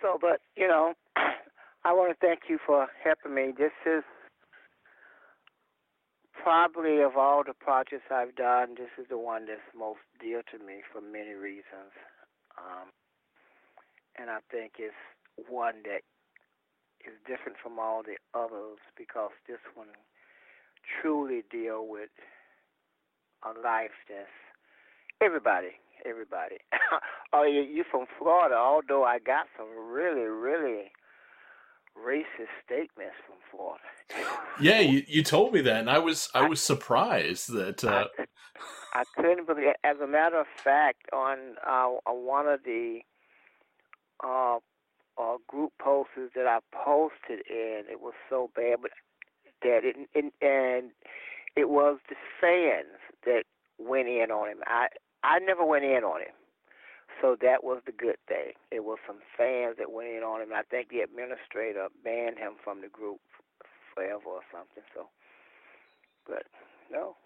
So, but you know, I want to thank you for helping me. This is probably of all the projects I've done, this is the one that's most dear to me for many reasons. Um, and I think it's one that is different from all the others because this one truly deal with a life that's everybody, everybody. oh, you you from Florida? Although I got some really, really racist statements from Florida. yeah, you, you told me that, and I was I was surprised that. Uh... I, I couldn't believe. It. As a matter of fact, on uh, one of the uh, uh, group posts that I posted in, it was so bad, but that it, it and it was the fans that went in on him. I I never went in on him. So that was the good thing. It was some fans that went in on him. I think the administrator banned him from the group forever or something. So, but no.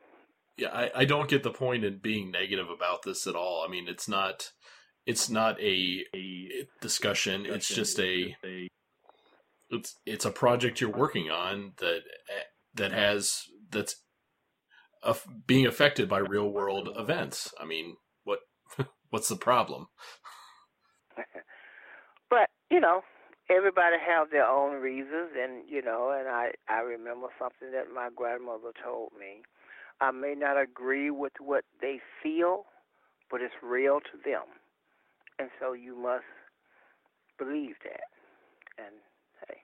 Yeah, I, I don't get the point in being negative about this at all. I mean, it's not it's not a, a discussion. It's just a, a it's it's a project you're working on that that has that's being affected by real world events. I mean, what what's the problem? but you know, everybody have their own reasons, and you know, and I I remember something that my grandmother told me. I may not agree with what they feel, but it's real to them, and so you must believe that. And hey,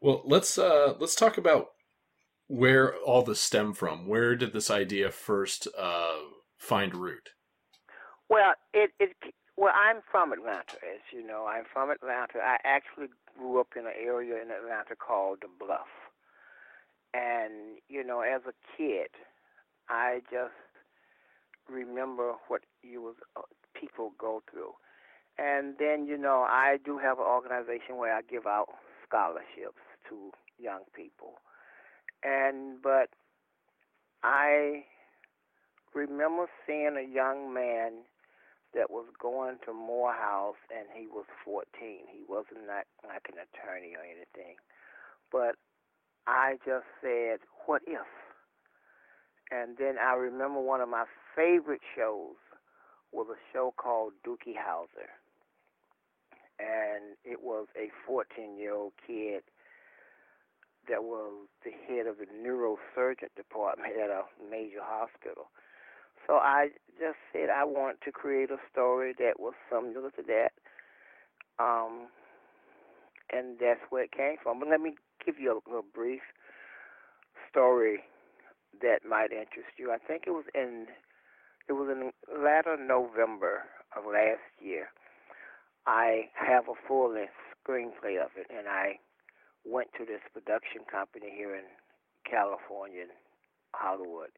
well, let's uh let's talk about where all this stem from. Where did this idea first uh, find root? Well, it, it well, I'm from Atlanta, as you know. I'm from Atlanta. I actually grew up in an area in Atlanta called the Bluff, and you know, as a kid, I just remember what you was uh, people go through, and then you know, I do have an organization where I give out scholarships to young people and but I remember seeing a young man that was going to Morehouse and he was 14. He wasn't like, like an attorney or anything. But I just said, what if? And then I remember one of my favorite shows was a show called Doogie Howser. And it was a 14 year old kid that was the head of the neurosurgeon department at a major hospital. So I just said I want to create a story that was similar to that. Um, and that's where it came from. But let me give you a, a brief story that might interest you. I think it was in it was in latter November of last year. I have a full length screenplay of it, and I went to this production company here in California, Hollywood,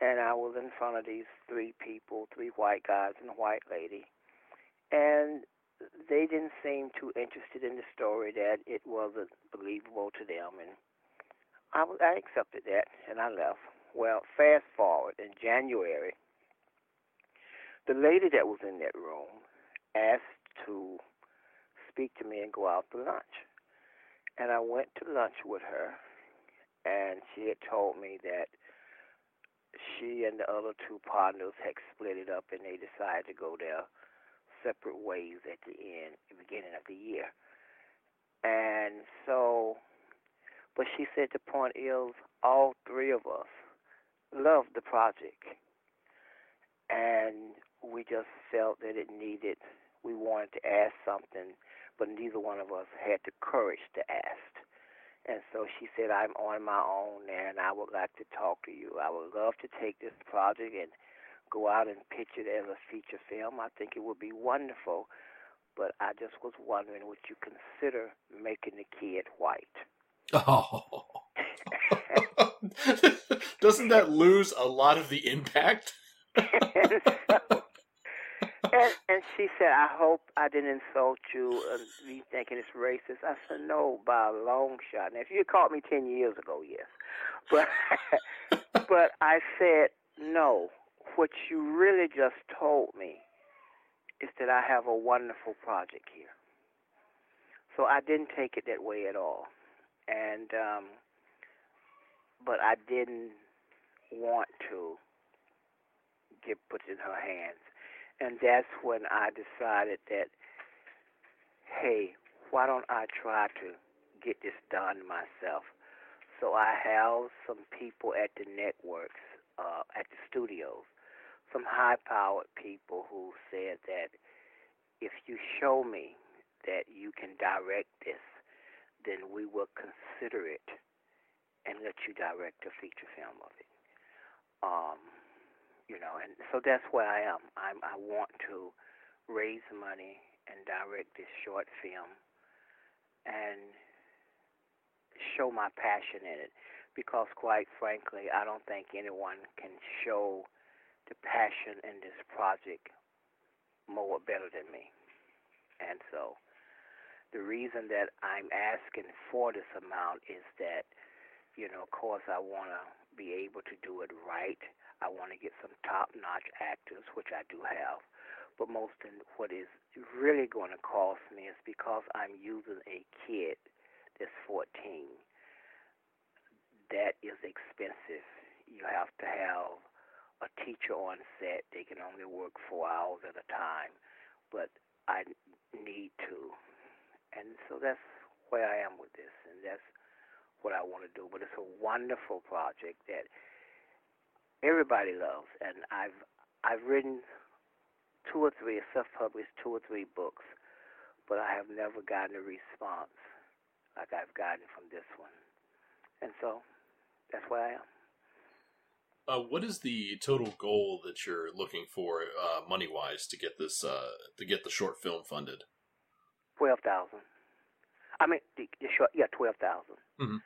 and I was in front of these three people, three white guys and a white lady, and they didn't seem too interested in the story that it wasn't believable to them, and I, I accepted that and I left. Well, fast forward in January, the lady that was in that room asked to speak to me and go out to lunch. And I went to lunch with her, and she had told me that she and the other two partners had split it up and they decided to go their separate ways at the end, beginning of the year. And so, but she said the point is, all three of us loved the project. And we just felt that it needed, we wanted to ask something but neither one of us had the courage to ask. And so she said, I'm on my own now, and I would like to talk to you. I would love to take this project and go out and pitch it as a feature film. I think it would be wonderful. But I just was wondering, would you consider making the kid white? Oh. Doesn't that lose a lot of the impact? so, and, and she said, I hope I didn't insult you and be thinking it's racist. I said, no, by a long shot. Now, if you caught me 10 years ago, yes. But, but I said, no. What you really just told me is that I have a wonderful project here. So I didn't take it that way at all. And um but I didn't want to get put in her hands. And that's when I decided that hey, why don't I try to get this done myself? So I have some people at the networks, uh, at the studios, some high powered people who said that if you show me that you can direct this, then we will consider it and let you direct a feature film of it. Um, you know, and so that's where I am. I'm, I want to raise money and direct this short film and show my passion in it because quite frankly I don't think anyone can show the passion in this project more better than me. And so the reason that I'm asking for this amount is that, you know, of course I want to be able to do it right. I want to get some top-notch actors, which I do have. But most of what is really going to cost me is because I'm using a kid that's 14 that is expensive. You have to have a teacher on set. They can only work four hours at a time, but I need to, and so that's where I am with this, and that's what I want to do. But it's a wonderful project that everybody loves, and I've I've written two or three, self-published two or three books, but I have never gotten a response like I've gotten from this one, and so that's where I am. Uh, what is the total goal that you're looking for, uh, money wise, to get this uh, to get the short film funded? Twelve thousand. I mean, the, the short, yeah, twelve thousand. Mm-hmm.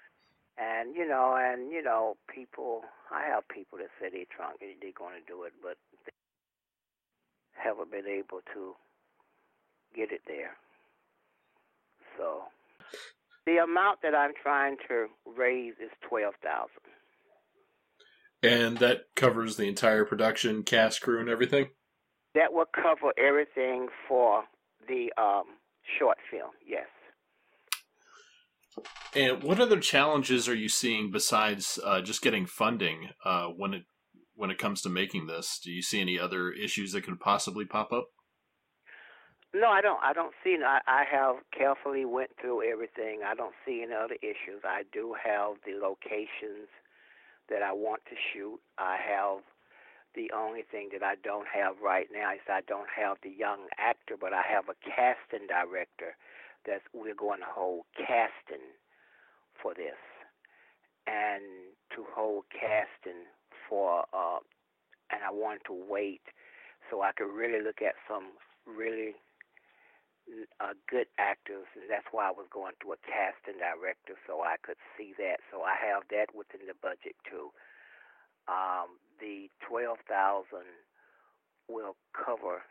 And you know, and you know, people. I have people that say they're trying, they're going to do it, but they haven't been able to get it there. So the amount that I'm trying to raise is twelve thousand. And that covers the entire production, cast, crew, and everything. That will cover everything for the um, short film. Yes. And what other challenges are you seeing besides uh, just getting funding uh, when it when it comes to making this? Do you see any other issues that could possibly pop up? No, I don't. I don't see. I, I have carefully went through everything. I don't see any other issues. I do have the locations that I want to shoot. I have the only thing that I don't have right now is I don't have the young actor, but I have a casting director that we're going to hold casting for this, and to hold casting for. Uh, and I want to wait so I could really look at some really uh, good actors, and that's why I was going to a casting director so I could see that. So I have that within the budget too. Um, the twelve thousand will cover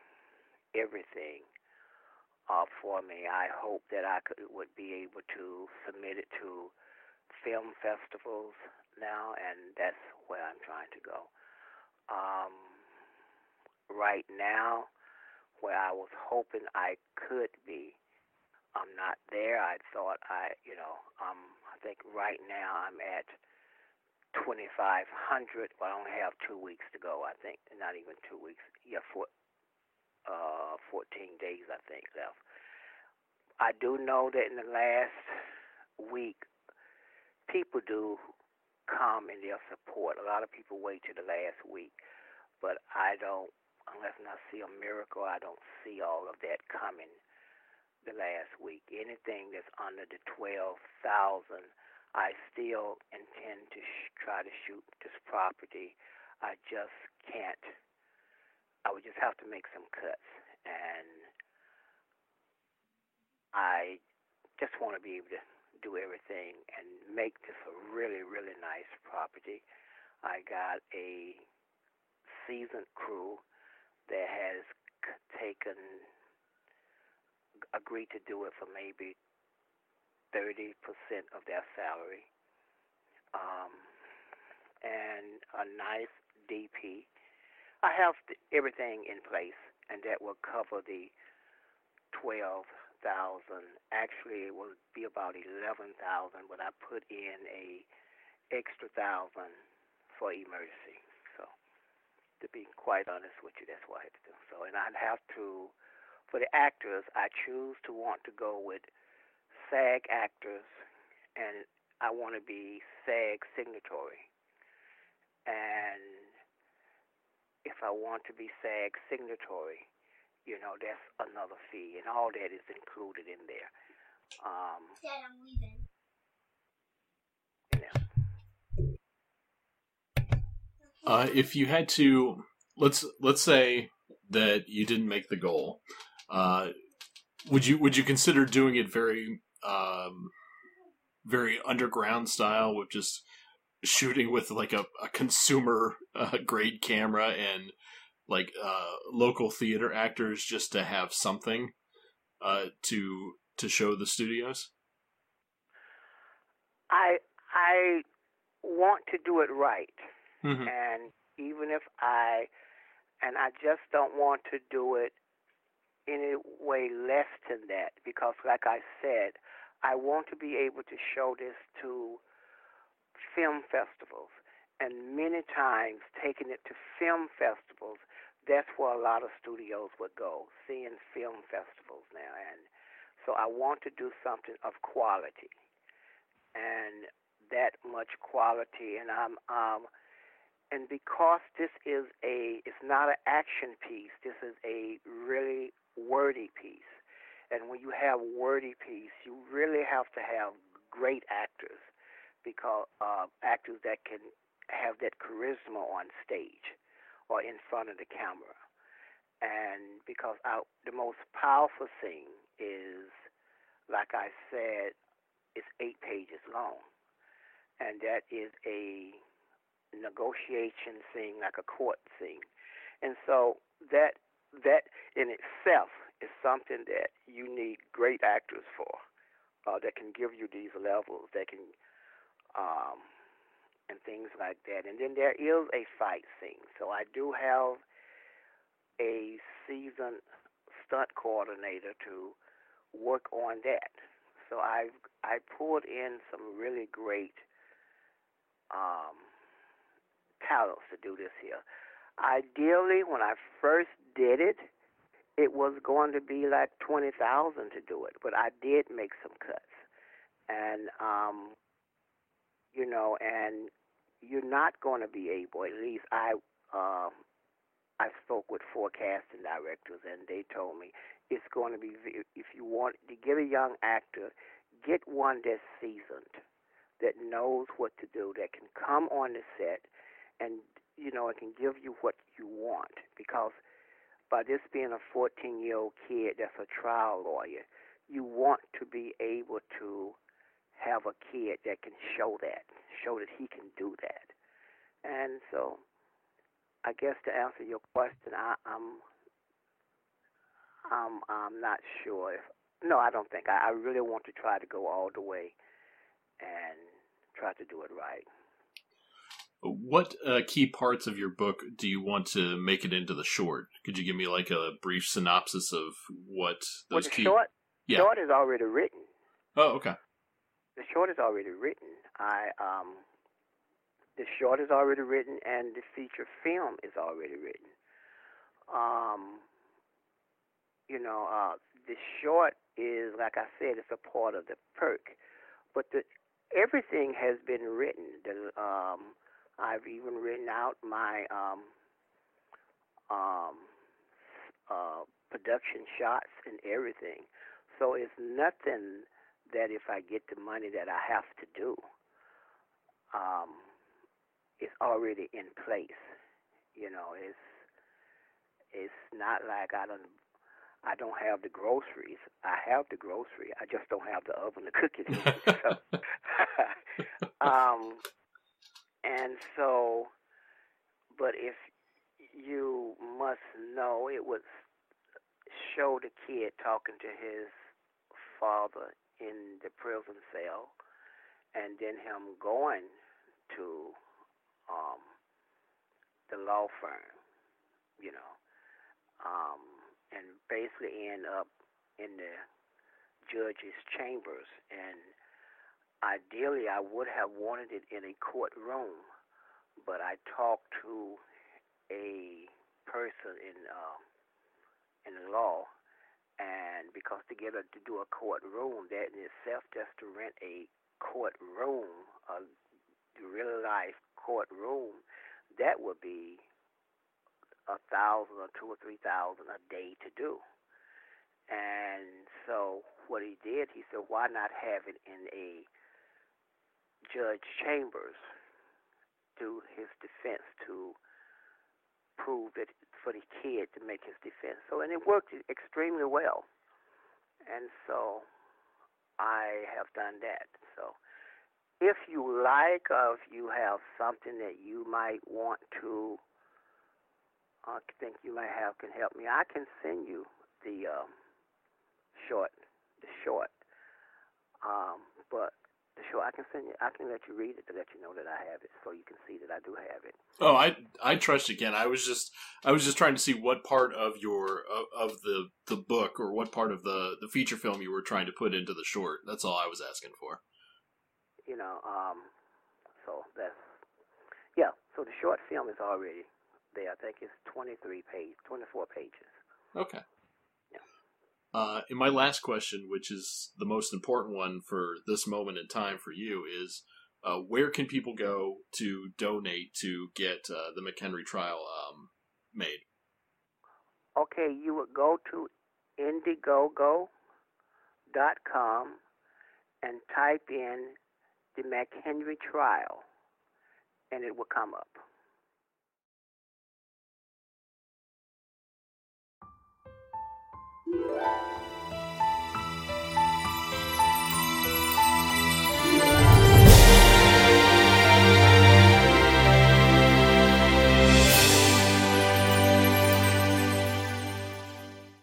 everything uh, for me. I hope that I could would be able to submit it to film festivals now, and that's where I'm trying to go. Um, right now where I was hoping I could be. I'm not there. I thought I, you know, um, I think right now I'm at 2,500. Well, I only have two weeks to go. I think not even two weeks. Yeah, for uh, 14 days I think left. I do know that in the last week, people do come in their support. A lot of people wait to the last week, but I don't unless I see a miracle, I don't see all of that coming the last week. Anything that's under the 12,000, I still intend to sh- try to shoot this property. I just can't. I would just have to make some cuts, and I just want to be able to do everything and make this a really, really nice property. I got a seasoned crew that has taken agreed to do it for maybe 30% of their salary. Um, and a nice DP. I have everything in place, and that will cover the twelve thousand. Actually, it will be about eleven thousand, but I put in a extra thousand for emergency. So, to be quite honest with you, that's what I had to do. So, and I'd have to, for the actors, I choose to want to go with SAG actors, and I want to be SAG signatory. And if I want to be SAG signatory, you know, that's another fee, and all that is included in there. Um, Dad, I'm leaving. Uh, if you had to, let's let's say that you didn't make the goal, uh, would you would you consider doing it very um, very underground style with just shooting with like a, a consumer uh, grade camera and like uh, local theater actors just to have something uh, to to show the studios? I I want to do it right. Mm-hmm. and even if I and I just don't want to do it any way less than that because like I said, I want to be able to show this to film festivals and many times taking it to film festivals that's where a lot of studios would go seeing film festivals now. And so I want to do something of quality. And that much quality and I'm um and because this is a it's not an action piece this is a really wordy piece. And when you have wordy piece you really have to have great actors because uh, actors that can have that charisma on stage or in front of the camera and because our, the most powerful scene is like i said it's eight pages long and that is a negotiation scene, like a court scene. And so that that in itself is something that you need great actors for, uh, that can give you these levels, that can, um, and things like that. And then there is a fight scene. So I do have a seasoned stunt coordinator to work on that. So I I pulled in some really great um, talents to do this here. Ideally, when I first did it, it was going to be like twenty thousand to do it, but I did make some cuts, and um, you know, and you're not going to be able. At least I, uh, I spoke with forecasting directors, and they told me it's going to be. If you want to get a young actor, get one that's seasoned, that knows what to do, that can come on the set and you know it can give you what you want because by this being a 14 year old kid that's a trial lawyer you want to be able to have a kid that can show that show that he can do that and so i guess to answer your question i i'm i'm i'm not sure if no i don't think i, I really want to try to go all the way and try to do it right what uh, key parts of your book do you want to make it into the short? Could you give me like a brief synopsis of what those well, the key? Short, yeah. short is already written. Oh, okay. The short is already written. I um, the short is already written, and the feature film is already written. Um, you know, uh, the short is like I said, it's a part of the perk, but the everything has been written. The um I've even written out my um, um, uh, production shots and everything. So it's nothing that if I get the money that I have to do, um, it's already in place. You know, it's it's not like I don't I don't have the groceries. I have the grocery. I just don't have the oven to cook it so, um, and so, but if you must know, it was show the kid talking to his father in the prison cell, and then him going to um, the law firm, you know. Um, and basically end up in the judge's chambers. And ideally, I would have wanted it in a courtroom, but I talked to a person in uh, in the law, and because to get a, to do a courtroom, that in itself, just to rent a courtroom, a real life courtroom, that would be a thousand or two or three thousand a day to do. And so what he did, he said, why not have it in a judge chambers do his defense to prove it for the kid to make his defense. So and it worked extremely well. And so I have done that. So if you like or if you have something that you might want to I think you might have can help me. I can send you the um, short, the short. Um, but the short, I can send you. I can let you read it to let you know that I have it, so you can see that I do have it. Oh, I I trust you, Ken. I was just I was just trying to see what part of your of, of the the book or what part of the the feature film you were trying to put into the short. That's all I was asking for. You know, um, so that's yeah. So the short film is already there. I think it's 23 page, 24 pages. Okay. Uh, and my last question, which is the most important one for this moment in time for you, is uh, where can people go to donate to get uh, the McHenry trial um, made? Okay, you would go to Indiegogo.com and type in the McHenry trial, and it will come up. Yeah.